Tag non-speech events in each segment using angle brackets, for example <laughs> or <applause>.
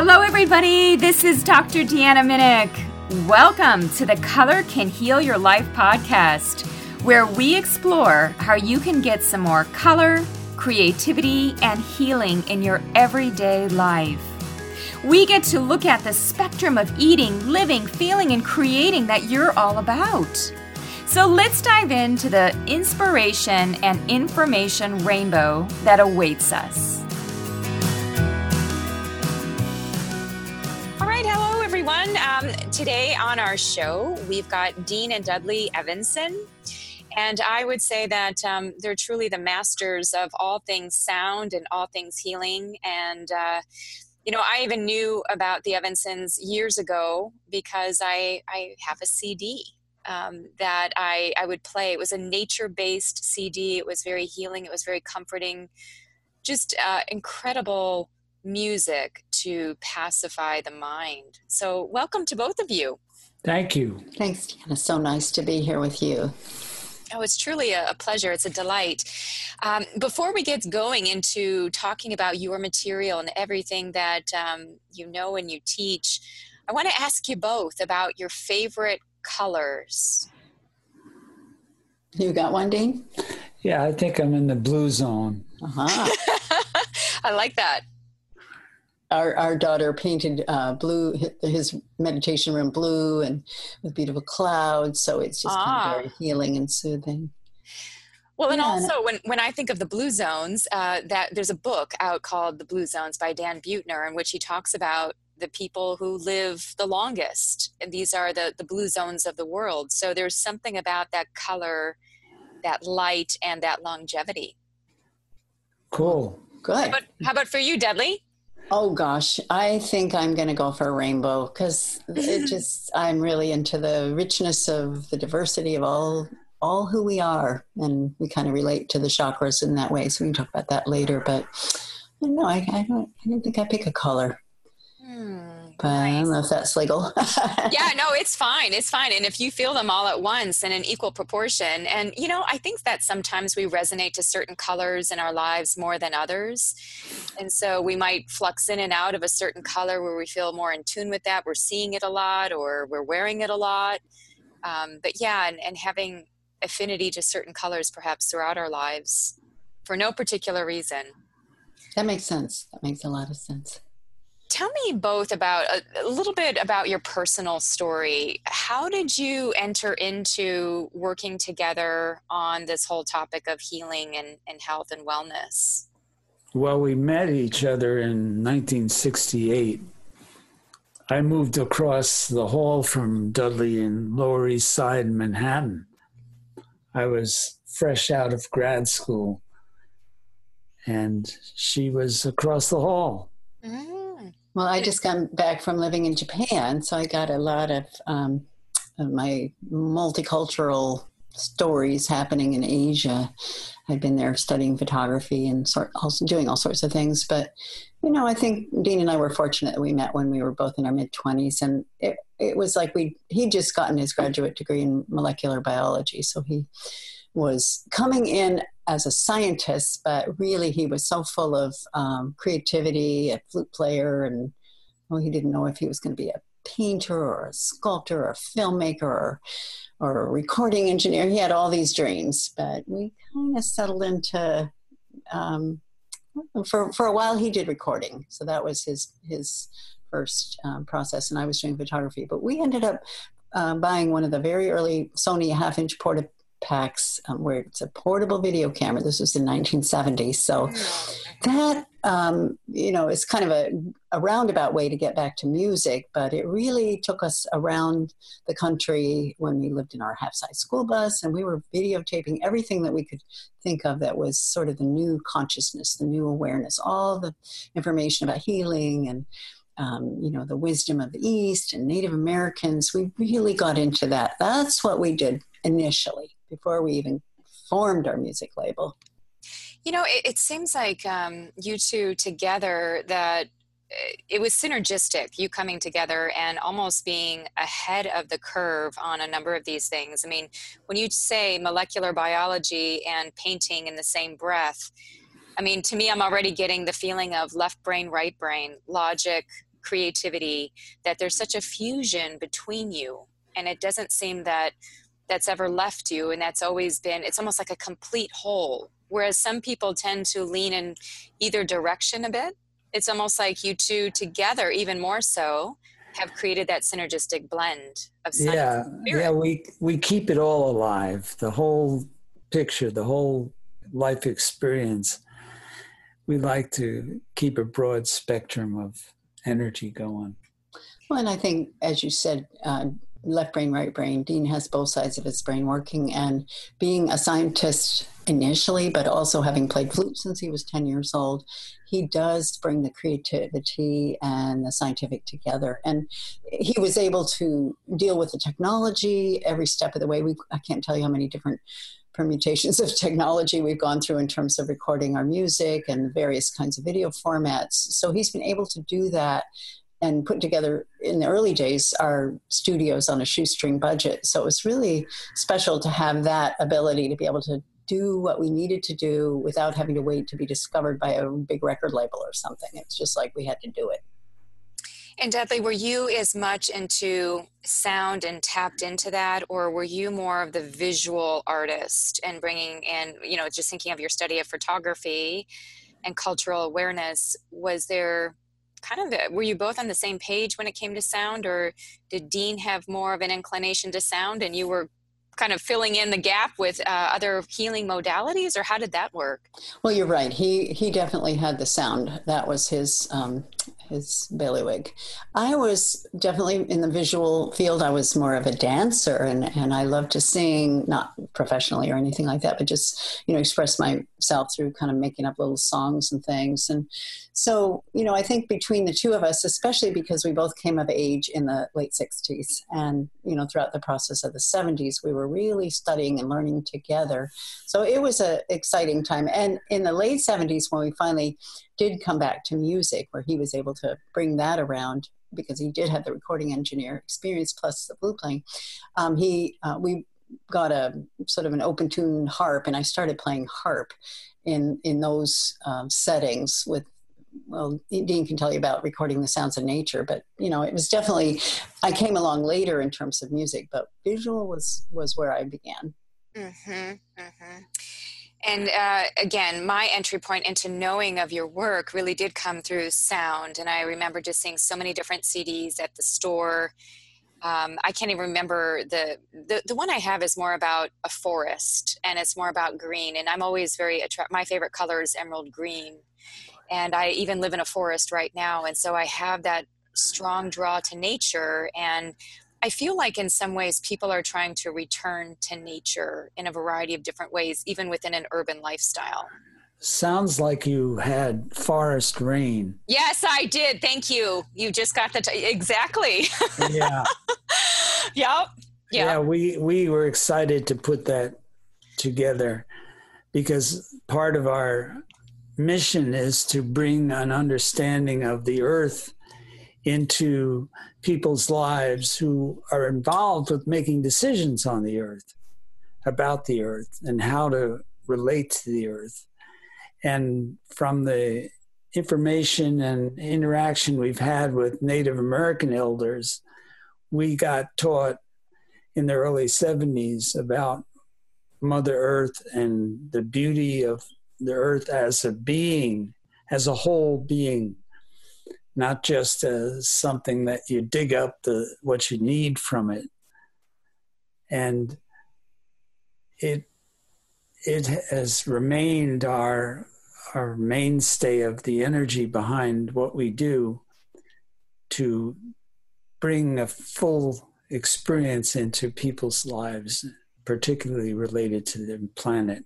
Hello, everybody. This is Dr. Deanna Minich. Welcome to the Color Can Heal Your Life podcast, where we explore how you can get some more color, creativity, and healing in your everyday life. We get to look at the spectrum of eating, living, feeling, and creating that you're all about. So let's dive into the inspiration and information rainbow that awaits us. Everyone. Um, today on our show, we've got Dean and Dudley Evanson. And I would say that um, they're truly the masters of all things sound and all things healing. And uh, you know, I even knew about the Evansons years ago because I I have a CD um, that I, I would play. It was a nature based CD. It was very healing. It was very comforting. Just uh, incredible music to pacify the mind. So, welcome to both of you. Thank you. Thanks, Deanna. So nice to be here with you. Oh, it's truly a, pleasure. It's a delight. Um, before we get going into talking about your material and everything that um, you know and you teach, I want to ask you both about your favorite colors. You got one, Dean? Yeah, I think I'm in the blue zone. Uh-huh. <laughs> I like that. Our, our daughter painted uh, blue his meditation room blue and with beautiful clouds, so it's just ah. kind of ah. very healing and soothing. Well, and yeah, also when, when I think of the blue zones, uh, that there's a book out called The Blue Zones by Dan Buettner, in which he talks about the people who live the longest. And these are the, the blue zones of the world. So there's something about that color, that light, and that longevity. Cool. Good. How about, how about for you, Dudley? Oh gosh, I think I'm going to go for a rainbow because it <laughs> just I'm really into the richness of the diversity of all all who we are, and we kind of relate to the chakras in that way. So we can talk about that later. But no, I, I don't. I don't think I pick a color. Hmm, but nice. I don't know if that's legal. <laughs> yeah, no, it's fine. It's fine. And if you feel them all at once in an equal proportion, and you know, I think that sometimes we resonate to certain colors in our lives more than others. And so we might flux in and out of a certain color where we feel more in tune with that. We're seeing it a lot or we're wearing it a lot. Um, but yeah, and, and having affinity to certain colors perhaps throughout our lives for no particular reason. That makes sense. That makes a lot of sense tell me both about a, a, little bit about your personal story. How did you enter into working together on this whole topic of healing and, and health and wellness? Well, we met each other in 1968. I moved across the hall from Dudley in Lower East Side in Manhattan. I was fresh out of grad school, and she was across the hall. Mm-hmm. Well, I just got back from living in Japan, so I got a lot of, um, of my multicultural stories happening in Asia. I'd been there studying photography and sort also doing all sorts of things. But you know, I think Dean and I were fortunate that we met when we were both in our mid twenties, and it it was like we he'd just gotten his graduate degree in molecular biology, so he was coming in as a scientist, but really he was so full of um, creativity, a flute player, and well, he didn't know if he was going to be a painter or a sculptor or a filmmaker or, or a recording engineer. He had all these dreams, but we kind of settled into. Um, for for a while, he did recording, so that was his his first um, process, and I was doing photography. But we ended up um, buying one of the very early Sony half inch portable packs um, where it's a portable video camera. This was in 1970. So that, um, you know, is kind of a, a roundabout way to get back to music, but it really took us around the country when we lived in our half size school bus and we were videotaping everything that we could think of that was sort of the new consciousness, the new awareness, all the information about healing and um, you know, the wisdom of the East and Native Americans. We really got into that. That's what we did initially before we even formed our music label. You know, it, it seems like um, you two together that uh, it was synergistic, you coming together and almost being ahead of the curve on a number of these things. I mean, when you say molecular biology and painting in the same breath, I mean, to me, I'm already getting the feeling of left brain, right brain, logic, creativity that there's such a fusion between you and it doesn't seem that that's ever left you and that's always been it's almost like a complete whole. Whereas some people tend to lean in either direction a bit. It's almost like you two together even more so have created that synergistic blend of yeah yeah we we keep it all alive the whole picture the whole life experience. We like to keep a broad spectrum of energy going. Well and i think as you said uh, left brain, right brain. Dean has both sides of his brain working, and being a scientist initially, but also having played flute since he was 10 years old, he does bring the creativity and the scientific together. And he was able to deal with the technology every step of the way. We, I can't tell you how many different permutations of technology we've gone through in terms of recording our music and various kinds of video formats. So he's been able to do that and put together in the early days our studios on a shoestring budget. So it was really special to have that ability to be able to do what we needed to do without having to wait to be discovered by a big record label or something. It's just like we had to do it. And Dudley, were you as much into sound and tapped into that, or were you more of the visual artist and bringing in, you know, just thinking of your study of photography and cultural awareness? Was there kind of were you both on the same page when it came to sound or did dean have more of an inclination to sound and you were kind of filling in the gap with uh, other healing modalities or how did that work well you're right he he definitely had the sound that was his um, his bailiwick. I was definitely in the visual field. I was more of a dancer, and and I love to sing, not professionally or anything like that, but just you know express myself through kind of making up little songs and things. And so you know, I think between the two of us, especially because we both came of age in the late '60s, and you know throughout the process of the '70s, we were really studying and learning together. So it was an exciting time. And in the late '70s, when we finally did come back to music, where he was able to bring that around because he did have the recording engineer experience plus the flute playing. Um, he uh, we got a sort of an open tune harp, and I started playing harp in in those um, settings with. Well, Dean can tell you about recording the sounds of nature, but you know, it was definitely. I came along later in terms of music, but visual was was where I began. Mm-hmm, mm-hmm. And uh, again, my entry point into knowing of your work really did come through sound. And I remember just seeing so many different CDs at the store. Um, I can't even remember the, the the one I have is more about a forest and it's more about green. And I'm always very attracted. My favorite color is emerald green, and I even live in a forest right now. And so I have that strong draw to nature and I feel like in some ways people are trying to return to nature in a variety of different ways, even within an urban lifestyle. Sounds like you had forest rain. Yes, I did. Thank you. You just got the t- exactly. <laughs> Yeah. yep. yep. Yeah, we we were excited to put that together because part of our mission is to bring an understanding of the earth into people's lives who are involved with making decisions on the earth, about the earth, and how to relate to the earth. And from the information and interaction we've had with Native American elders, we got taught in the early 70s about Mother Earth and the beauty of the earth as a being, as a whole being not just as something that you dig up the what you need from it. And it it has remained our our mainstay of the energy behind what we do to bring a full experience into people's lives particularly related to the planet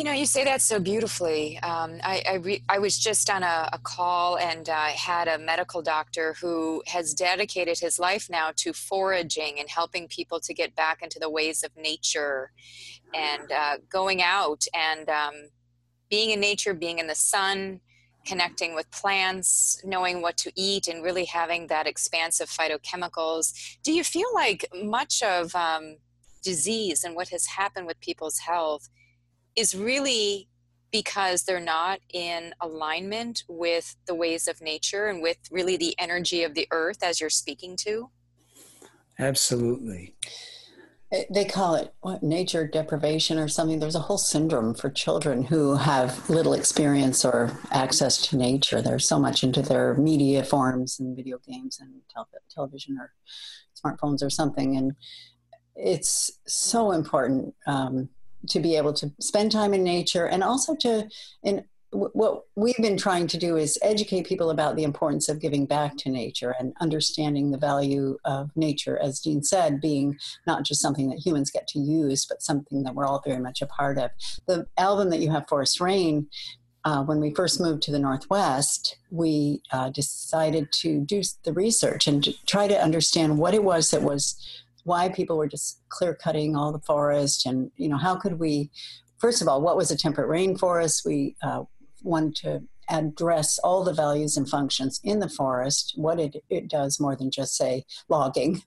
you know, you say that so beautifully. Um, I, I, re- I, was just on a, a call and uh, had a medical doctor who has dedicated his life now to foraging and helping people to get back into the ways of nature and uh, going out and um, being in nature, being in the sun, connecting with plants, knowing what to eat, and really having that expansive phytochemicals. Do you feel like much of um, disease and what has happened with people's health? Is really because they're not in alignment with the ways of nature and with really the energy of the earth as you're speaking to? Absolutely. They call it what, nature deprivation or something. There's a whole syndrome for children who have little experience or access to nature. They're so much into their media forms and video games and tel- television or smartphones or something. And it's so important um, to be able to spend time in nature and also to in what we've been trying to do is educate people about the importance of giving back to nature and understanding the value of nature, as Dean said, being not just something that humans get to use, but something that we're all very much a part of. The album that you have, Forest Rain, uh, when we first moved to the Northwest, we uh, decided to do the research and to try to understand what it was that was why people were just clear cutting all the forest and you know how could we first of all what was a temperate rainforest? We uh, wanted to address all the values and functions in the forest what it, it does more than just say logging.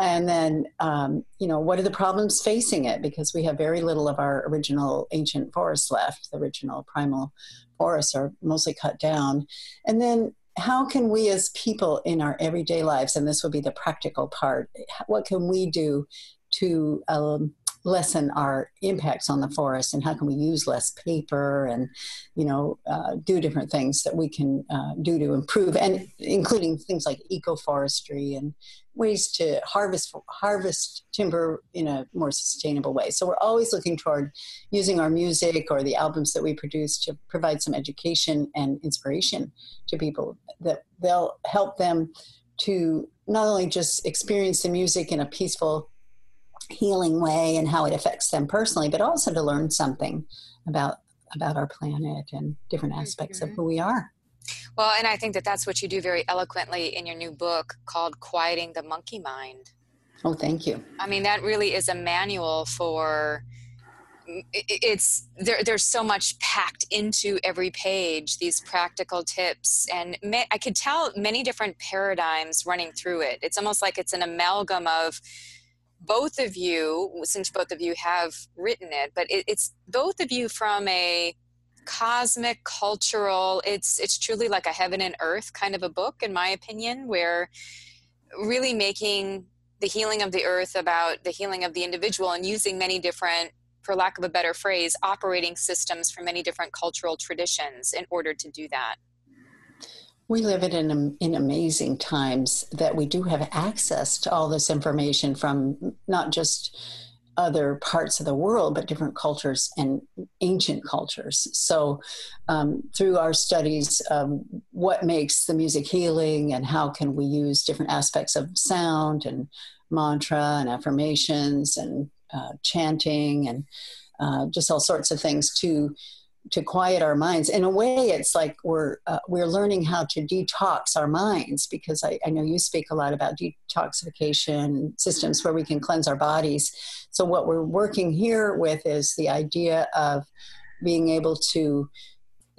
And then um, you know what are the problems facing it? Because we have very little of our original ancient forests left. The original primal forests are mostly cut down. And then how can we as people in our everyday lives and this will be the practical part what can we do to um, lessen our impacts on the forest and how can we use less paper and you know uh, do different things that we can uh, do to improve and including things like ecoforestry and ways to harvest harvest timber in a more sustainable way. So we're always looking toward using our music or the albums that we produce to provide some education and inspiration to people that they'll help them to not only just experience the music in a peaceful healing way and how it affects them personally, but also to learn something about about our planet and different aspects mm-hmm. of who we are. Well, and I think that that's what you do very eloquently in your new book called Quieting the Monkey Mind. Oh, thank you. I mean, that really is a manual for it's there there's so much packed into every page these practical tips and i could tell many different paradigms running through it it's almost like it's an amalgam of both of you, since both of you have written it, but it, it's both of you from a cosmic cultural it's it's truly like a heaven and earth kind of a book in my opinion where really making the healing of the earth about the healing of the individual and using many different for lack of a better phrase operating systems from many different cultural traditions in order to do that we live in, in amazing times that we do have access to all this information from not just other parts of the world, but different cultures and ancient cultures. So, um, through our studies, of what makes the music healing, and how can we use different aspects of sound and mantra and affirmations and uh, chanting and uh, just all sorts of things to to quiet our minds. In a way, it's like we're uh, we're learning how to detox our minds because I, I, know you speak a lot about detoxification systems where we can cleanse our bodies. So what we're working here with is the idea of being able to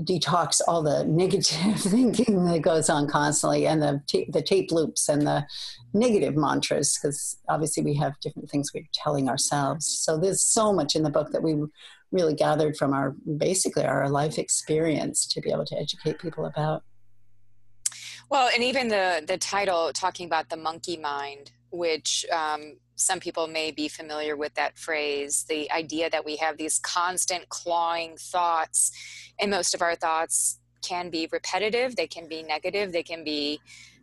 detox all the negative <laughs> thinking that goes on constantly and the the tape loops and the negative mantras because obviously we have different things we're telling ourselves so there's so much in the book that we really gathered from our basically our life experience to be able to educate people about. Well, and even the the title talking about the monkey mind, which um, some people may be familiar with that phrase, the idea that we have these constant clawing thoughts, and most of our thoughts can be repetitive, they can be negative, they can be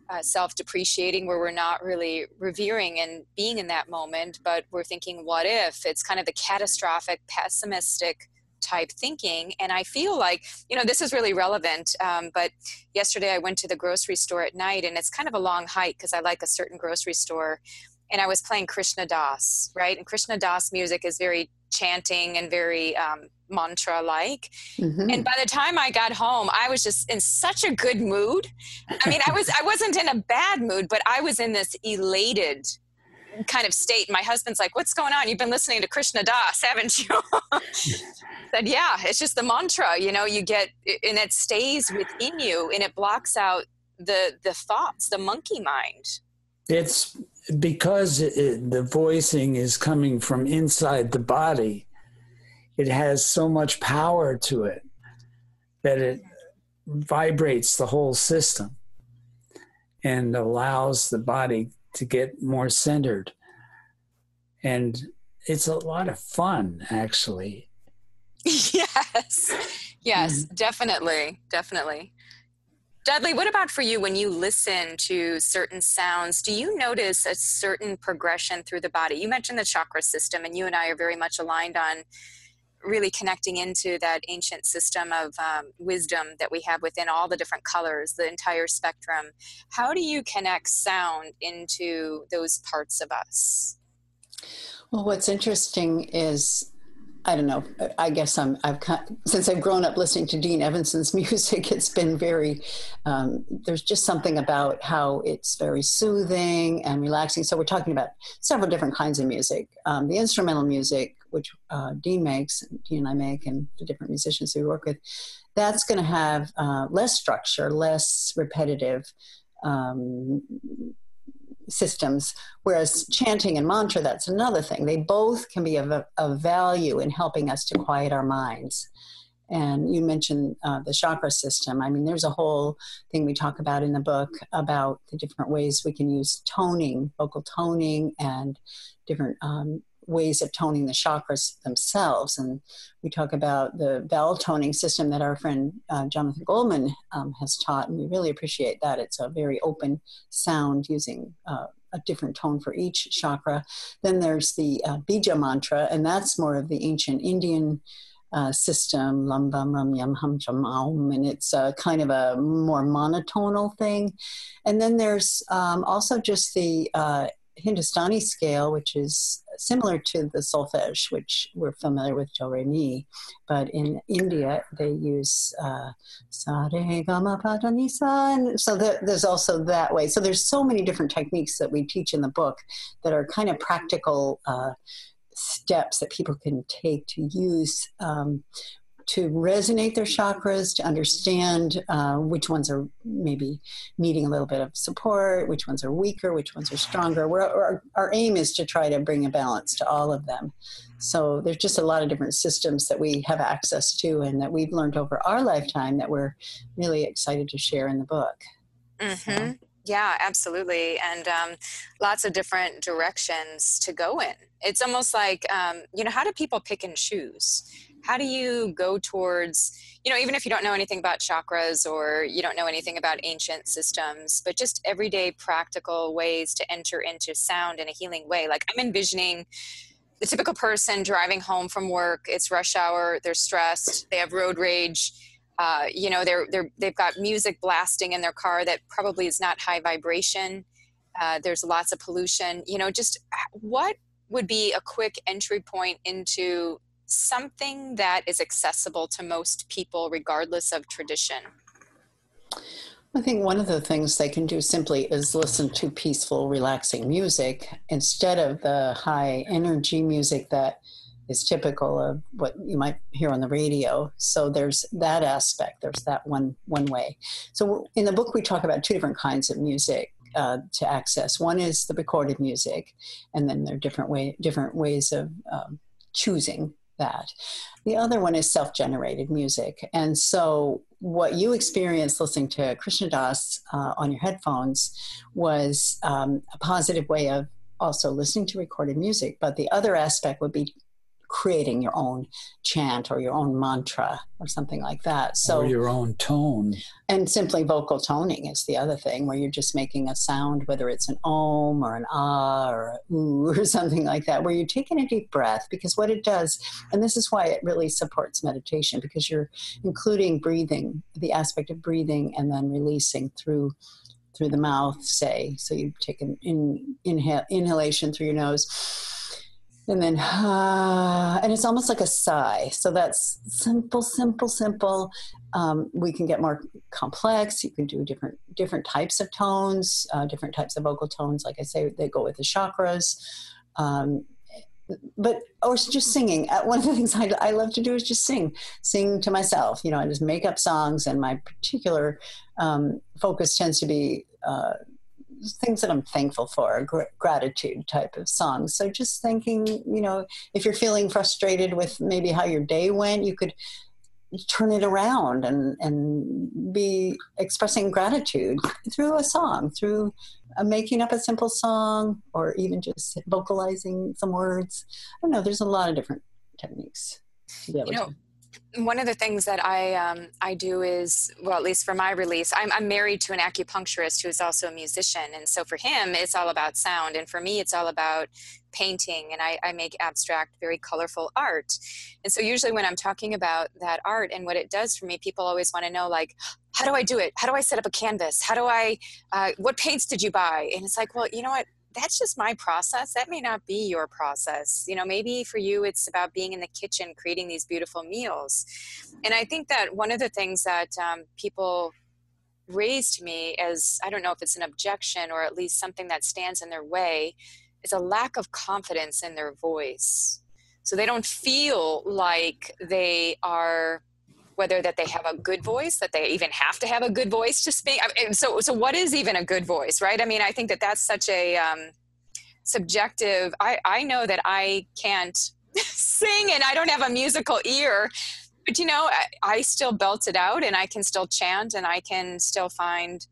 uh, self depreciating where we're not really revering and being in that moment, but we're thinking, what if? It's kind of the catastrophic, pessimistic type thinking. And I feel like, you know, this is really relevant. Um, but yesterday I went to the grocery store at night, and it's kind of a long hike because I like a certain grocery store. And I was playing Krishna Das, right? And Krishna Das music is very chanting and very um, mantra like mm-hmm. and by the time i got home i was just in such a good mood. I mean i was i wasn't in a bad mood but i was in this elated kind of state. My husband's like what's going on? You've been listening to krishna das haven't you? <laughs> Said yeah it's just the mantra you know you get and it stays within you and it blocks out the the thoughts the monkey mind. It's because it, the voicing is coming from inside the body it has so much power to it. that it vibrates the whole system and allows the body to get more centered. And it's a lot of fun, actually. <laughs> yes, yes, mm definitely, definitely. Dudley, what about for you when you listen to certain sounds? Do you notice a certain progression through the body? You mentioned the chakra system, and you and I are very much aligned on really connecting into that ancient system of um, wisdom that we have within all the different colors, the entire spectrum. How do you connect sound into those parts of us? Well, what's interesting is I don't know. I guess I'm. I've since I've grown up listening to Dean Evanson's <laughs> music. It's been very. Um, there's just something about how it's very soothing and relaxing. So we're talking about several different kinds of music. Um, the instrumental music, which uh, Dean makes, Dean and I make, and the different musicians we work with, that's going to have uh, less structure, less repetitive. Um, systems, whereas chanting and mantra, that's another thing. They both can be of, of value in helping us to quiet our minds. And you mentioned uh, the chakra system. I mean, there's a whole thing we talk about in the book about the different ways we can use toning, vocal toning, and different um, ways of toning the chakras themselves. And we talk about the bell toning system that our friend uh, Jonathan Goldman um, has taught, and we really appreciate that. It's a very open sound using uh, a different tone for each chakra. Then there's the uh, Bija mantra, and that's more of the ancient Indian. Uh, system, lam bam ram yam hum cham aum, and it's a kind of a more monotonal thing. And then there's um, also just the uh, Hindustani scale, which is similar to the solfege, which we're familiar with do re mi, but in India they use uh, sa re ga ma pa da ni sa, and so the, there's also that way. So there's so many different techniques that we teach in the book that are kind of practical. Uh, steps that people can take to use um, to resonate their chakras, to understand uh, which ones are maybe needing a little bit of support, which ones are weaker, which ones are stronger. Our, our aim is to try to bring a balance to all of them. So there's just a lot of different systems that we have access to and that we've learned over our lifetime that we're really excited to share in the book. Mm-hmm. So. Yeah, absolutely. And um, lots of different directions to go in. It's almost like, um, you know, how do people pick and choose? How do you go towards you know even if you don't know anything about chakras or you don't know anything about ancient systems but just everyday practical ways to enter into sound in a healing way? Like i'm envisioning the typical person driving home from work it's rush hour they're stressed they have road rage uh, you know they're, they're they've got music blasting in their car that probably is not high vibration uh, there's lots of pollution you know just what would be a quick entry point into something that is accessible to most people, regardless of tradition? I think one of the things they can do simply is listen to peaceful, relaxing music instead of the high energy music that is typical of what you might hear on the radio. So there's that aspect. There's that one one way. So in the book, we talk about two different kinds of music. Uh, to access one is the recorded music, and then there are different way different ways of um, choosing that. The other one is self generated music. And so, what you experienced listening to Krishna Das uh, on your headphones was um, a positive way of also listening to recorded music. But the other aspect would be creating your own chant or your own mantra or something like that. So or your own tone. And simply vocal toning is the other thing where you're just making a sound, whether it's an om or an ah or a ooh <laughs> or something like that, where you're taking a deep breath because what it does, and this is why it really supports meditation, because you're including breathing, the aspect of breathing and then releasing through through the mouth, say. So you take an in, inhale, inhalation through your nose and then uh, and it's almost like a sigh. So that's simple simple simple. Um, we can get more complex. You can do different different types of tones uh, different types of vocal tones like i say they go with the chakras. Um, but or just singing. Uh, one of the things <laughs> I, I love to do is just sing sing to myself. You know i just make up songs and my particular um, focus tends to be uh, things that I'm thankful for, gr- gratitude type of songs. So just thinking, you know, if you're feeling frustrated with maybe how your day went, you could turn it around and and be expressing gratitude through a song through uh, making up a simple song or even just vocalizing some words i don't know there's a lot of different techniques to be able you know, to one of the things that I um, I do is well, at least for my release, I'm, I'm married to an acupuncturist who is also a musician, and so for him, it's all about sound, and for me, it's all about painting, and I, I make abstract, very colorful art. And so usually when I'm talking about that art and what it does for me, people always want to know like, how do I do it? How do I set up a canvas? How do I? Uh, what paints did you buy? And it's like, well, you know what? That's just my process. That may not be your process. You know, maybe for you, it's about being in the kitchen, creating these beautiful meals. And I think that one of the things that um, people raise to me as I don't know if it's an objection or at least something that stands in their way is a lack of confidence in their voice. So they don't feel like they are whether that they have a good voice, that they even have to have a good voice to speak. So, so what is even a good voice, right? I mean, I think that that's such a um, subjective. I, I know that I can't <laughs> sing and I don't have a musical ear, but you know, I, I still belt it out and I can still chant and I can still find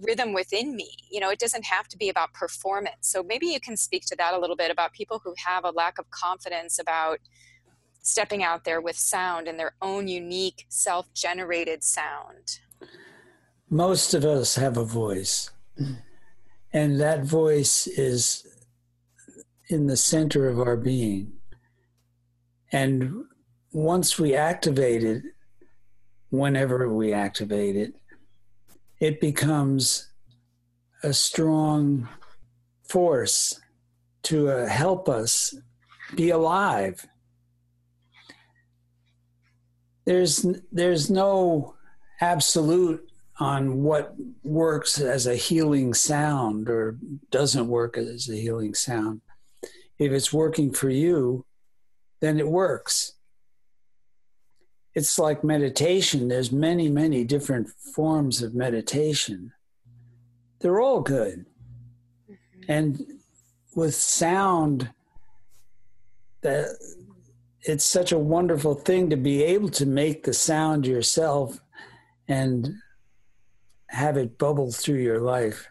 rhythm within me. You know, it doesn't have to be about performance. So maybe you can speak to that a little bit about people who have a lack of confidence about stepping out there with sound and their own unique self generated sound? Most of us have a voice, and that voice is in the center of our being. And once we activate it, whenever we activate it, it becomes a strong force to uh, help us be alive there's there's no absolute on what works as a healing sound or doesn't work as a healing sound. If it's working for you, then it works. It's like meditation. There's many, many different forms of meditation. They're all good. Mm-hmm. And with sound, that it's such a wonderful thing to be able to make the sound yourself and have it bubble through your life.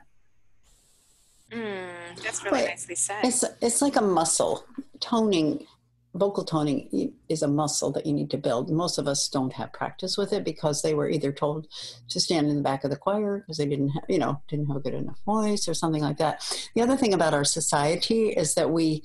Mm, that's really but nicely said. It's it's like a muscle. Toning, vocal toning is a muscle that you need to build. Most of us don't have practice with it because they were either told to stand in the back of the choir because they didn't have, you know, didn't have a good enough voice or something like that. The other thing about our society is that we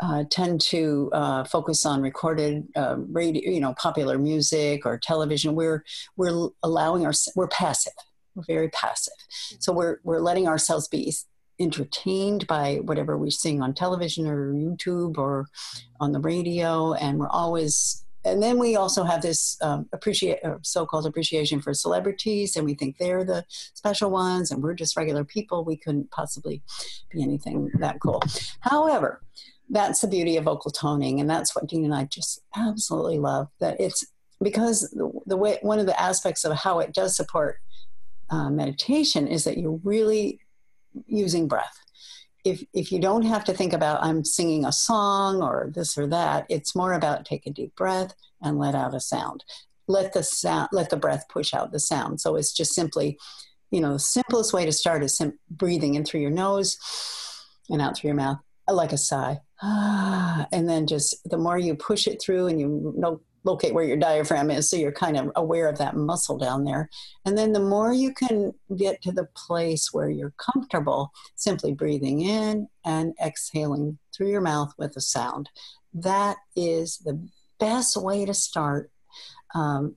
uh, tend to uh, focus on recorded uh, radio, you know, popular music or television. We're we're allowing our we're passive. We're very passive. So we're we're letting ourselves be entertained by whatever we sing on television or YouTube or on the radio, and we're always. And then we also have this um, appreciate uh, so-called appreciation for celebrities, and we think they're the special ones, and we're just regular people. We couldn't possibly be anything that cool. However, that's the beauty of vocal toning and that's what dean and i just absolutely love that it's because the, the way one of the aspects of how it does support uh, meditation is that you're really using breath. If if you don't have to think about i'm singing a song or this or that it's more about take a deep breath and let out a sound. Let the sound let the breath push out the sound. So it's just simply you know the simplest way to start is sim- breathing in through your nose and out through your mouth like a sigh. <sighs> And then just the more you push it through and you know locate where your diaphragm is so you're kind of aware of that muscle down there. And then the more you can get to the place where you're comfortable simply breathing in and exhaling through your mouth with a sound. That is the best way to start um,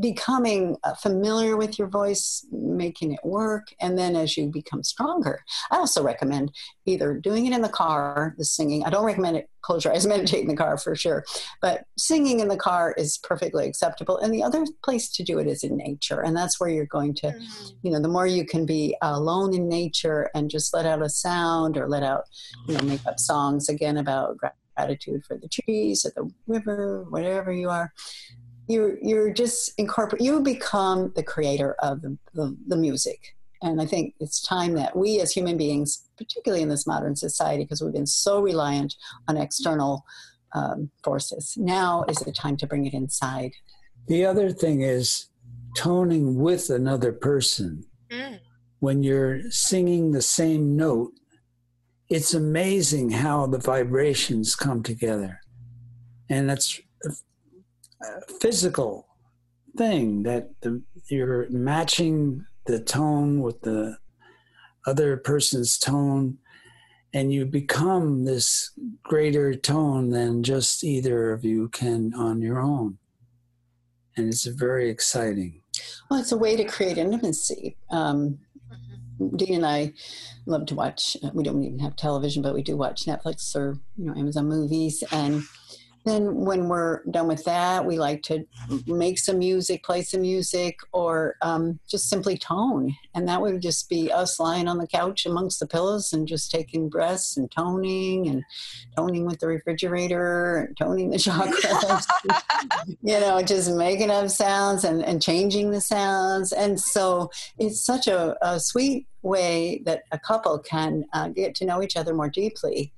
becoming uh, familiar with your voice, making it work, and then as you become stronger, I also recommend either doing it in the car, the singing. I don't recommend it close your eyes, <laughs> meditate in the car for sure, but singing in the car is perfectly acceptable. And the other place to do it is in nature, and that's where you're going to, mm-hmm. you know, the more you can be alone in nature and just let out a sound or let out, you know, make up songs again about gratitude for the trees or the river, whatever you are you're you're just incorporate you become the creator of the, the, the, music and i think it's time that we as human beings particularly in this modern society because we've been so reliant on external um, forces now is the time to bring it inside The other thing is toning with another person. Mm. When you're singing the same note, it's amazing how the vibrations come together. And it's a physical thing that the, you're matching the tone with the other person's tone and you become this greater tone than just either of you can on your own. And it's very exciting. Well it's a way to create intimacy. Um, dean and i love to watch we don't even have television but we do watch netflix or you know amazon movies and then when we're done with that, we like to make some music, play some music, or um, just simply tone. And that would just be us lying on the couch amongst the pillows and just taking breaths and toning and toning with the refrigerator and toning the <laughs> chakras. you know, just making up sounds and, and changing the sounds. And so it's such a, a sweet way that a couple can uh, get to know each other more deeply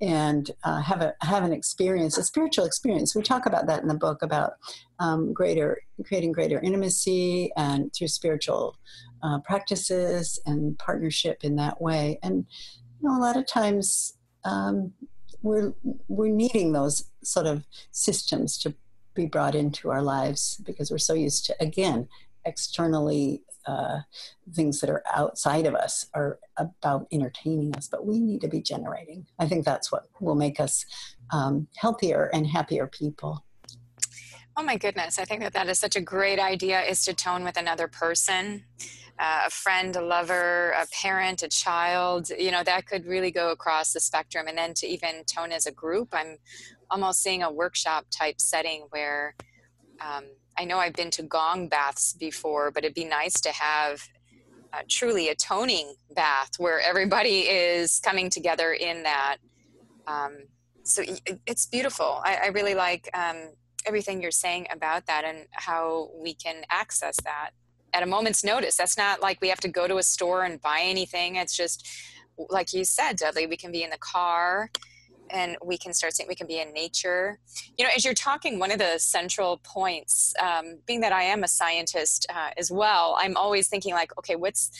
and uh, have a have an experience, a spiritual experience. We talk about that in the book about um, greater creating greater intimacy and through spiritual uh, practices and partnership in that way. And you know, a lot of times um, we're we're needing those sort of systems to be brought into our lives because we're so used to again externally uh, things that are outside of us are about entertaining us, but we need to be generating. I think that's what will make us um, healthier and happier people. Oh my goodness, I think that that is such a great idea is to tone with another person. Uh, a friend, a lover, a parent, a child, you know, that could really go across the spectrum. And then to even tone as a group, I'm almost seeing a workshop type setting where um, I know I've been to gong baths before, but it'd be nice to have uh, truly a toning bath where everybody <laughs> is coming together in that. Um, so it's beautiful. I, I really like um, everything you're saying about that and how we can access that at a moment's notice. That's not like we have to go to a store and buy anything. It's just like you said, Dudley, we can be in the car and we can start seeing we can be in nature. You know as you're talking one of the central points um, being that i am a scientist uh, as well i'm always thinking like okay what's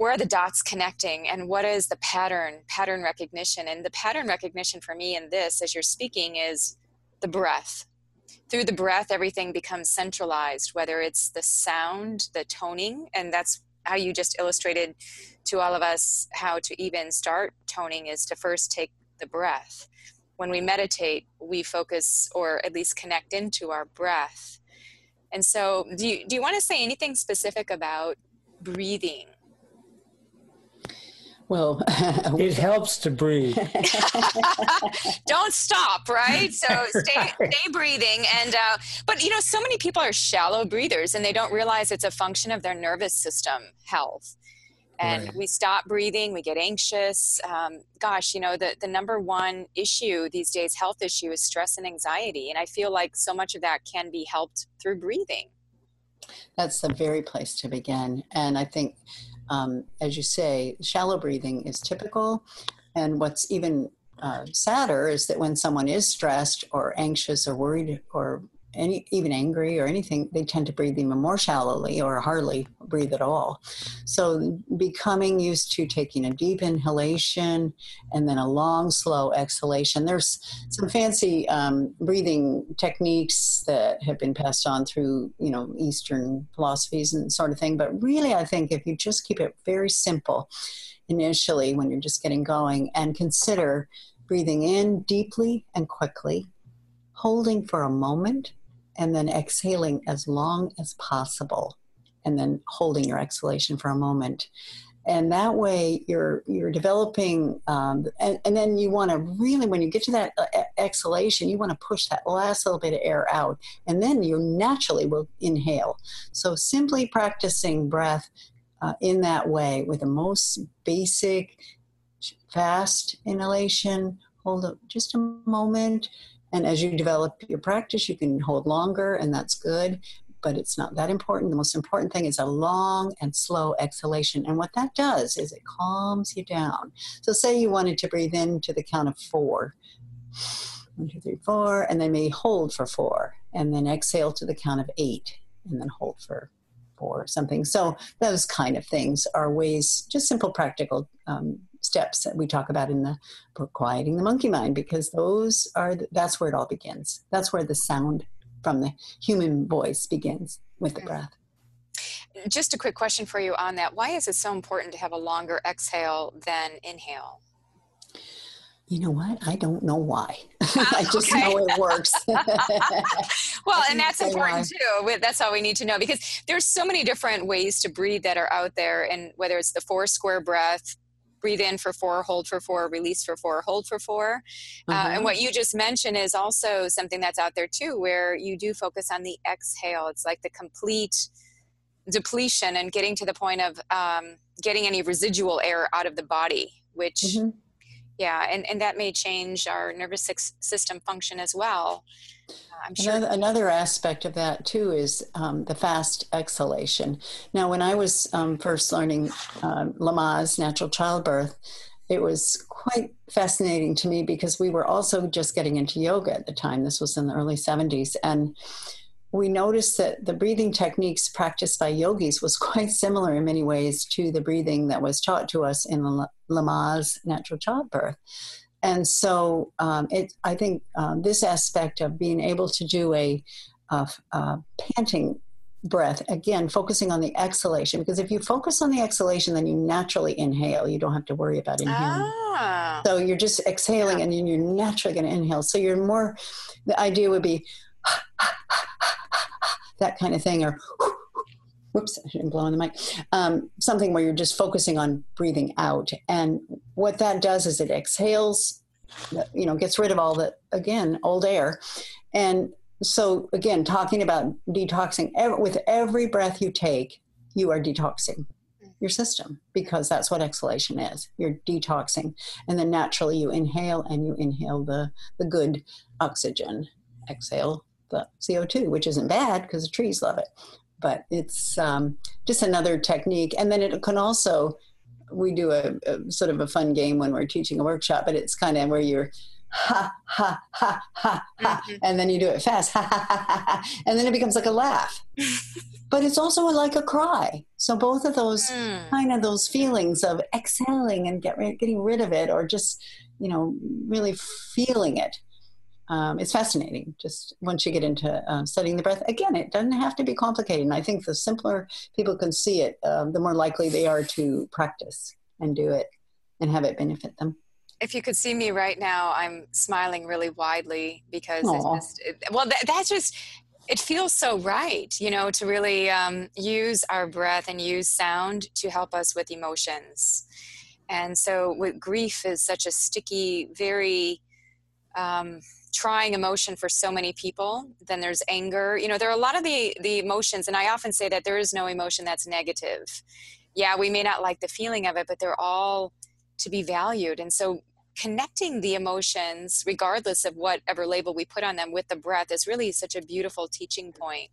where are the dots connecting and what is the pattern pattern recognition? And the pattern recognition for me in this as you're speaking is the breath. Through the breath everything becomes centralized whether it's the sound the toning and that's how you just illustrated to all of us how to even start toning is to first take the breath. When we meditate, we focus or at least connect into our breath. And so, do you, do you want to say anything specific about breathing? Well, <laughs> it helps to breathe. <laughs> Don't stop, right? So stay, <laughs> stay breathing. And uh, but you know, so many people are shallow breathers, and they don't realize it's a function of their nervous system health and right. we stop breathing we get anxious um, gosh you know the, the number one issue these days health issue is stress and anxiety and i feel like so much of that can be helped through breathing that's the very place to begin and i think um, as you say shallow breathing is typical and what's even uh, sadder is that when someone is stressed or anxious or worried or any even angry or anything, they tend to breathe even more shallowly or hardly breathe at all. So becoming used to taking a deep inhalation and then a long, slow exhalation. There's some fancy um, breathing techniques that have been passed on through you know Eastern philosophies and sort of thing. But really, I think if you just keep it very simple initially when you're just getting going and consider breathing in deeply and quickly holding for a moment and then exhaling as long as possible and then holding your exhalation for a moment. And that way you're you're developing um, and, and, then you want to really when you get to that uh, exhalation you want to push that last little bit of air out and then you naturally will inhale. So simply practicing breath uh, in that way with the most basic fast inhalation hold up just a moment and as you develop your practice, you can hold longer, and that's good, but it's not that important. The most important thing is a long and slow exhalation. And what that does is it calms you down. So, say you wanted to breathe in to the count of four one, two, three, four, and then maybe hold for four. and then exhale to the count of eight, and then hold for four or something. So those kind of things are ways, just simple practical um, steps that we talk about in the book quieting the monkey mind because those are the, that's where it all begins that's where the sound from the human voice begins with the mm. breath just a quick question for you on that why is it so important to have a longer exhale than inhale you know what? I don't know why. <laughs> I just know it works. <laughs> well, and that's important too. That's all we need to know because there's so many different ways to breathe that are out there, and whether it's the four square breath, breathe in for four, hold for four, release for four, hold for 4 mm-hmm. uh, and mm-hmm. what you just mentioned is also something that's out there too, where you do focus on the exhale. It's like the complete depletion and getting to the point of um, getting any residual air out of the body, which. Mm-hmm. Yeah, and, and that may change our nervous system function as well. I'm sure. Another, another, aspect of that too is um, the fast exhalation. Now, when I was um, first learning um, Lamaze, natural childbirth, it was quite fascinating to me because we were also just getting into yoga at the time. This was in the early 70s. And we noticed that the breathing techniques practiced by yogis was <laughs> quite similar in many ways to the breathing that was taught to us in Lamaze natural childbirth. And so um, it, I think um, this aspect of being able to do a, a, a, panting breath, again, focusing on the exhalation, because if you focus on the exhalation, then you naturally inhale. You don't have to worry about inhaling. Ah. So you're just exhaling yeah. and you're naturally going to inhale. So you're more, the idea would be that kind of thing, or whoops, I shouldn't blow on the mic. Um, something where you're just focusing on breathing out. And what that does is it exhales, you know, gets rid of all the, again, old air. And so, again, talking about detoxing, with every breath you take, you are detoxing your system because that's what exhalation is. You're detoxing. And then naturally you inhale and you inhale the, the good oxygen. Exhale the CO2, which isn't bad because the trees love it but it's um, just another technique. And then it can also, we do a, a, sort of a fun game when we're teaching a workshop, but it's kind of where you're ha ha ha ha ha, mm-hmm. and then you do it fast, ha ha ha ha, ha and then it becomes like a laugh. <laughs> but it's also like a cry. So both of those mm. kind of those feelings of exhaling and get, getting rid of it, or just you know really feeling it um, it's fascinating just once you get into uh, studying the breath. Again it doesn't have to be complicated and i think the simpler people can see it um, the more likely they are to practice and do it and have it benefit them. If you could see me right now i'm smiling really widely because it's just it, well that, that's just it feels so right you know to really um, use our breath and use sound to help us with emotions. And so with grief is such a sticky very um, trying emotion for so many people then there's anger. You know there are a lot of the the emotions and i often say that there is no emotion that's negative. Yeah we may not like the feeling of it but they're all to be valued. And so connecting the emotions regardless of whatever label we put on them with the breath is really such a beautiful teaching point.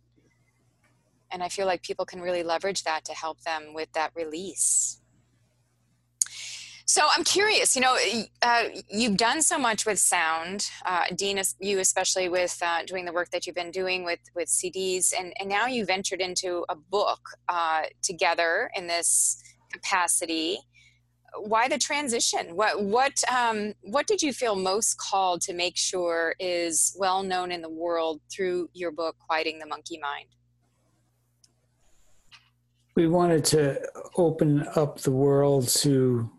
And i feel like people can really leverage that to help them with that release so I'm curious, you know, uh, you've done so much with sound, uh, Dean, you especially with uh, doing the work that you've been doing with, with CDs, and, and now you ventured into a book uh, together in this capacity. Why the transition? What what um, what did you feel most called to make sure is well known in the world through your book, Quieting the Monkey Mind? We wanted to open up the world to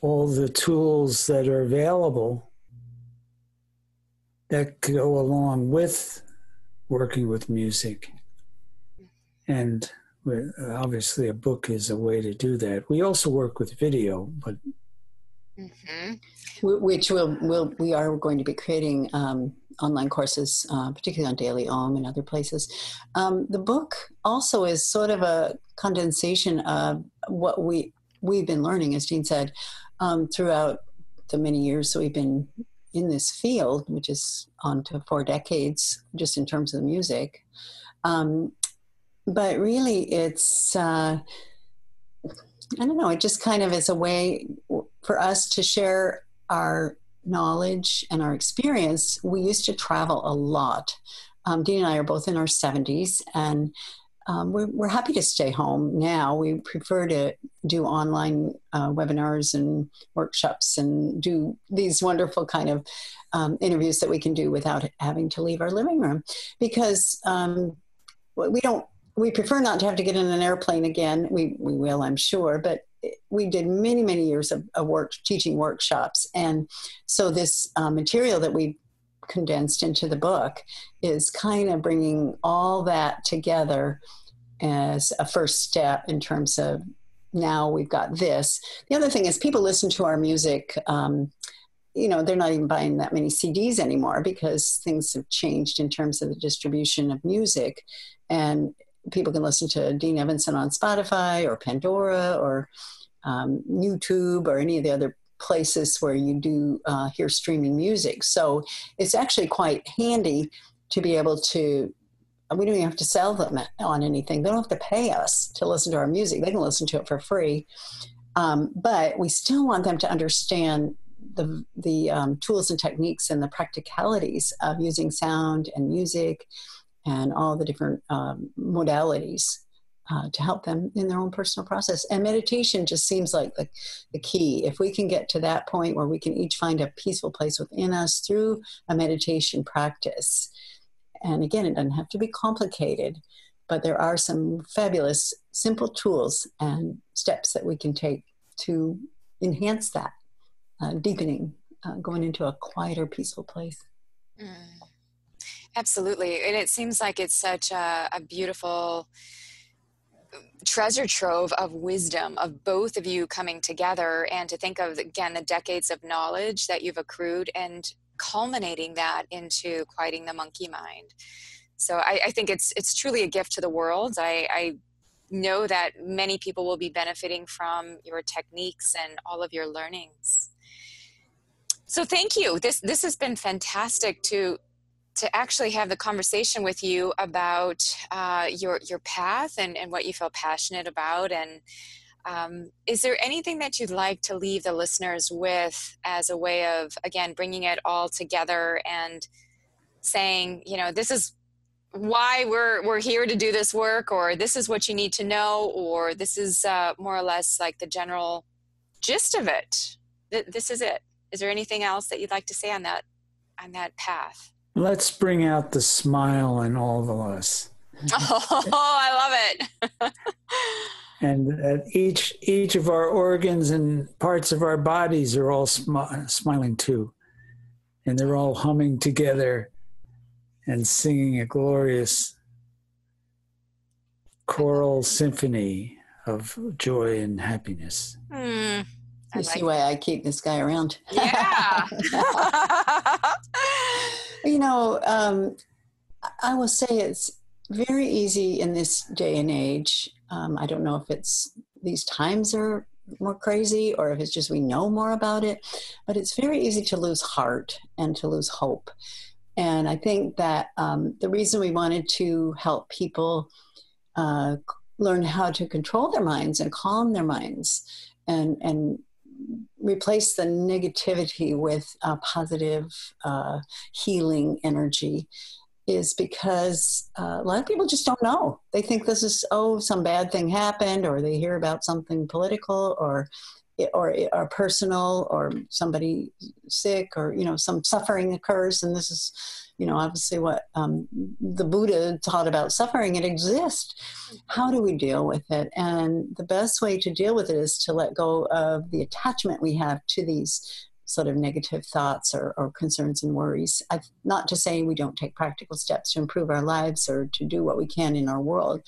all the tools that are available that go along with working with music. And obviously, a book is a way to do that. We also work with video, but. Mm-hmm. Which we'll, we'll, we are going to be creating um, online courses, uh, particularly on Daily Om and other places. Um, the book also is sort of a condensation of what we we've been learning, as Dean said, um, throughout the many years we've been in this field, which is on to four decades, just in terms of the music. Um, but really, it's, uh, I don't know, it just kind of is a way for us to share our knowledge and our experience. We used to travel a lot um, Dean and I are both in our 70s, and um, we're, we're happy to stay home now. We prefer to do online uh, webinars and workshops and do these wonderful kind of um, interviews that we can do without having to leave our living room because um, we don't. We prefer not to have to get in an airplane again. We we will, I'm sure, but we did many many years of, of work teaching workshops, and so this uh, material that we condensed into the book is kind of bringing all that together as a first step in terms of now we've got this. The other thing is people listen to our music. Um, you know, they're not even buying that many CDs anymore because things have changed in terms of the distribution of music. And people can listen to Dean Evenson on Spotify or Pandora or um, YouTube or any of the other places where you do uh, hear streaming music. So it's actually quite handy to be able to. We don't even have to sell them on anything. They don't have to pay us to listen to our music. They can listen to it for free. Um, but we still want them to understand the the um, tools and techniques and the practicalities of using sound and music and all the different um, modalities uh, to help them in their own personal process. And meditation just seems like the, the key. If we can get to that point where we can each find a peaceful place within us through a meditation practice, and again, it doesn't have to be complicated, but there are some fabulous, simple tools and steps that we can take to enhance that, uh, deepening, uh, going into a quieter, peaceful place. Mm. Absolutely. And it seems like it's such a, a beautiful treasure trove of wisdom of both of you coming together and to think of again the decades of knowledge that you've accrued and culminating that into quieting the monkey mind. So I, I think it's it's truly a gift to the world. I, I know that many people will be benefiting from your techniques and all of your learnings. So thank you. This this has been fantastic to to actually have the conversation with you about uh, your your path and, and what you feel passionate about and um, is there anything that you'd like to leave the listeners with as a way of again bringing it all together and saying you know this is why we're we're here to do this work or this is what you need to know or this is uh, more or less like the general gist of it. This is it. Is there anything else that you'd like to say on that on that path Let's bring out the smile in all of us. <laughs> oh, I love it. <laughs> and that each each of our organs and parts of our bodies are all smi- smiling too, and they're all humming together and singing a glorious choral symphony of joy and happiness. Mm, you like see why I keep this guy around. Yeah. <laughs> You know, um, I will say it's very easy in this day and age. Um, I don't know if it's these times are more crazy or if it's just we know more about it, but it's very easy to lose heart and to lose hope. And I think that um, the reason we wanted to help people uh, learn how to control their minds and calm their minds and, and replace the negativity with positive uh, healing energy is because uh, a lot of people just don't know. They think this is oh some bad thing happened, or they hear about something political, or or or personal, or somebody sick, or you know some suffering occurs, and this is you know, obviously what um, the Buddha taught about suffering, it exists. How do we deal with it? And the best way to deal with it is to let go of the attachment we have to these sort of negative thoughts or, or concerns and worries. I've, not to say we don't take practical steps to improve our lives or to do what we can in our world,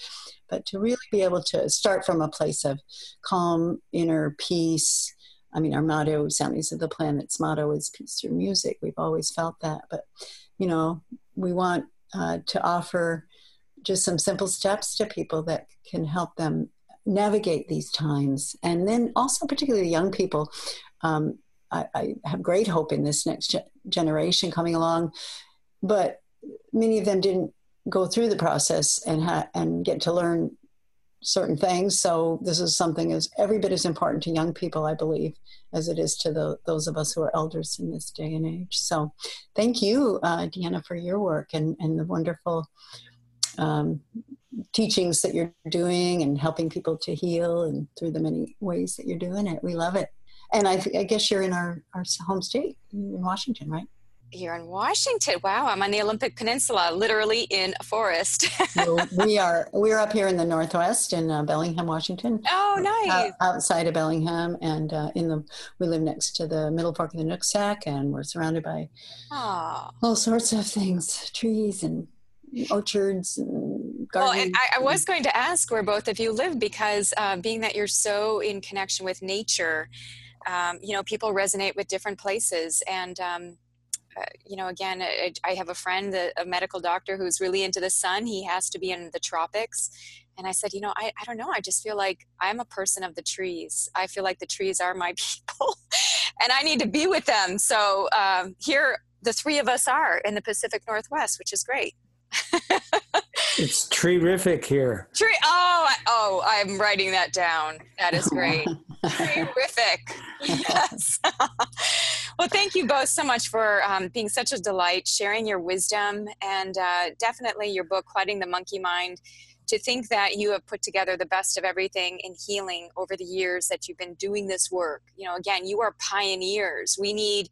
but to really be able to start from a place of calm, inner peace. I mean, our motto, Soundings of the Planet's motto is peace through music. We've always felt that. But you know, we want uh, to offer just some simple steps to people that can help them navigate these times. And then also, particularly young people, um, I, I, have great hope in this next ge- generation coming along, but many of them didn't go through the process and ha- and get to learn certain things. So this is something is every bit as important to young people, I believe, as it is to the, those of us who are elders in this day and age. So thank you, uh, Deanna, for your work and, and the wonderful um, teachings that you're doing and helping people to heal and through the many ways that you're doing it. We love it. And I, I guess you're in our, our home state in Washington, right? Here in Washington. Wow, I'm on the Olympic Peninsula, literally in a forest. <laughs> we are we're up here in the Northwest in uh, Bellingham, Washington. Oh, nice! outside of Bellingham, and uh, in the we live next to the Middle Fork of the Nooksack, and we're surrounded by Aww. all sorts of things, trees and orchards and gardens. Well, and I, I, was going to ask where both of you live because uh, being that you're so in connection with nature, um, you know, people resonate with different places. And, um, uh, you know, again, I, I, have a friend, a, a medical doctor who's really into the sun. He has to be in the tropics. And I said, you know, I, I don't know. I just feel like I'm a person of the trees. I feel like the trees are my <laughs> people and I need to be with them. So um, here, the three of us are in the Pacific Northwest, which is great it's terrific here. Tree. Oh, oh, I'm writing that down. That is great. <laughs> terrific. Yes. <laughs> well, thank you both so much for um, being such a delight, sharing your wisdom, and uh, definitely your book, Quieting the Monkey Mind to think that you have put together the best of everything in healing over the years that you've been doing this work. You know, again, you are pioneers. We need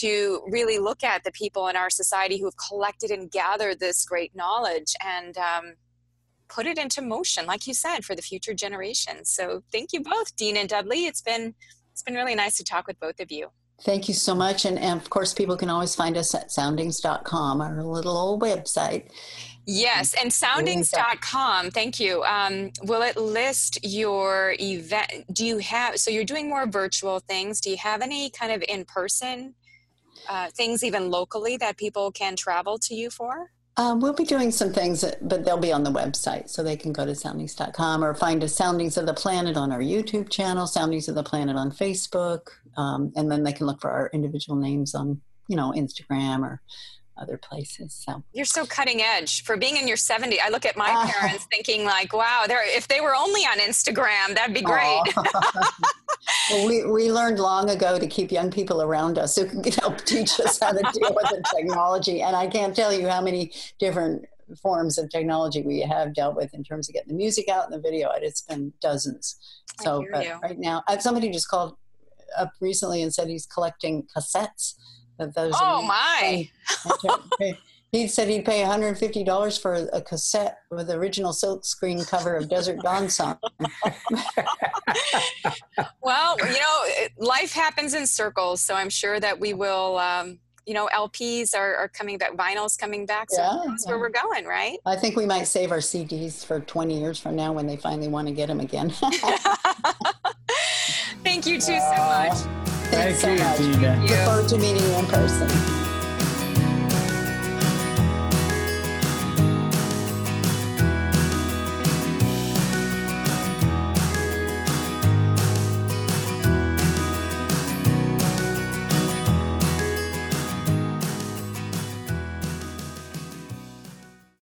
to really look at the people in our society who have collected and gathered this great knowledge and um, put it into motion, like you said, for the future generations. So thank you both, Dean and Dudley. It's been it's been really nice to talk with both of you. Thank you so much. And, and, of course, people can always find us at soundings.com, our little old website. Yes, and soundings.com, thank you. Um, will it list your event? Do you have, so you're doing more virtual things. Do you have any kind of in person uh, things, even locally, that people can travel to you for? Um, we'll be doing some things, but they'll be on the website. So they can go to soundings.com or find us Soundings of the Planet on our YouTube channel, Soundings of the Planet on Facebook. Um, and then they can look for our individual names on, you know, Instagram or other places. So you're so cutting edge for being in your 70s. I look at my uh, <laughs> parents thinking like, wow, they're, if they were only on Instagram, that'd be great. <laughs> well, we, we learned long ago to keep young people around us who can <laughs> help teach us how to deal with the technology. And I can't tell you how many different forms of technology we have dealt with in terms of getting the music out and the video out. It's been dozens. So, but right now, somebody just called up recently and said he's collecting cassettes those oh my! he said he'd pay $150 for a cassette with the original silk screen cover of Desert Dawn song. <laughs> well, you know, life happens in circles, so I'm sure that we will. Um, you know, LPs are, are coming back, vinyl's coming back. So yeah, that's yeah. where we're going, right? I think we might save our CDs for 20 years from now when they finally want to get them again. <laughs> <laughs> Thank you two so much. Thank you, Tina. Look forward to meeting you in person.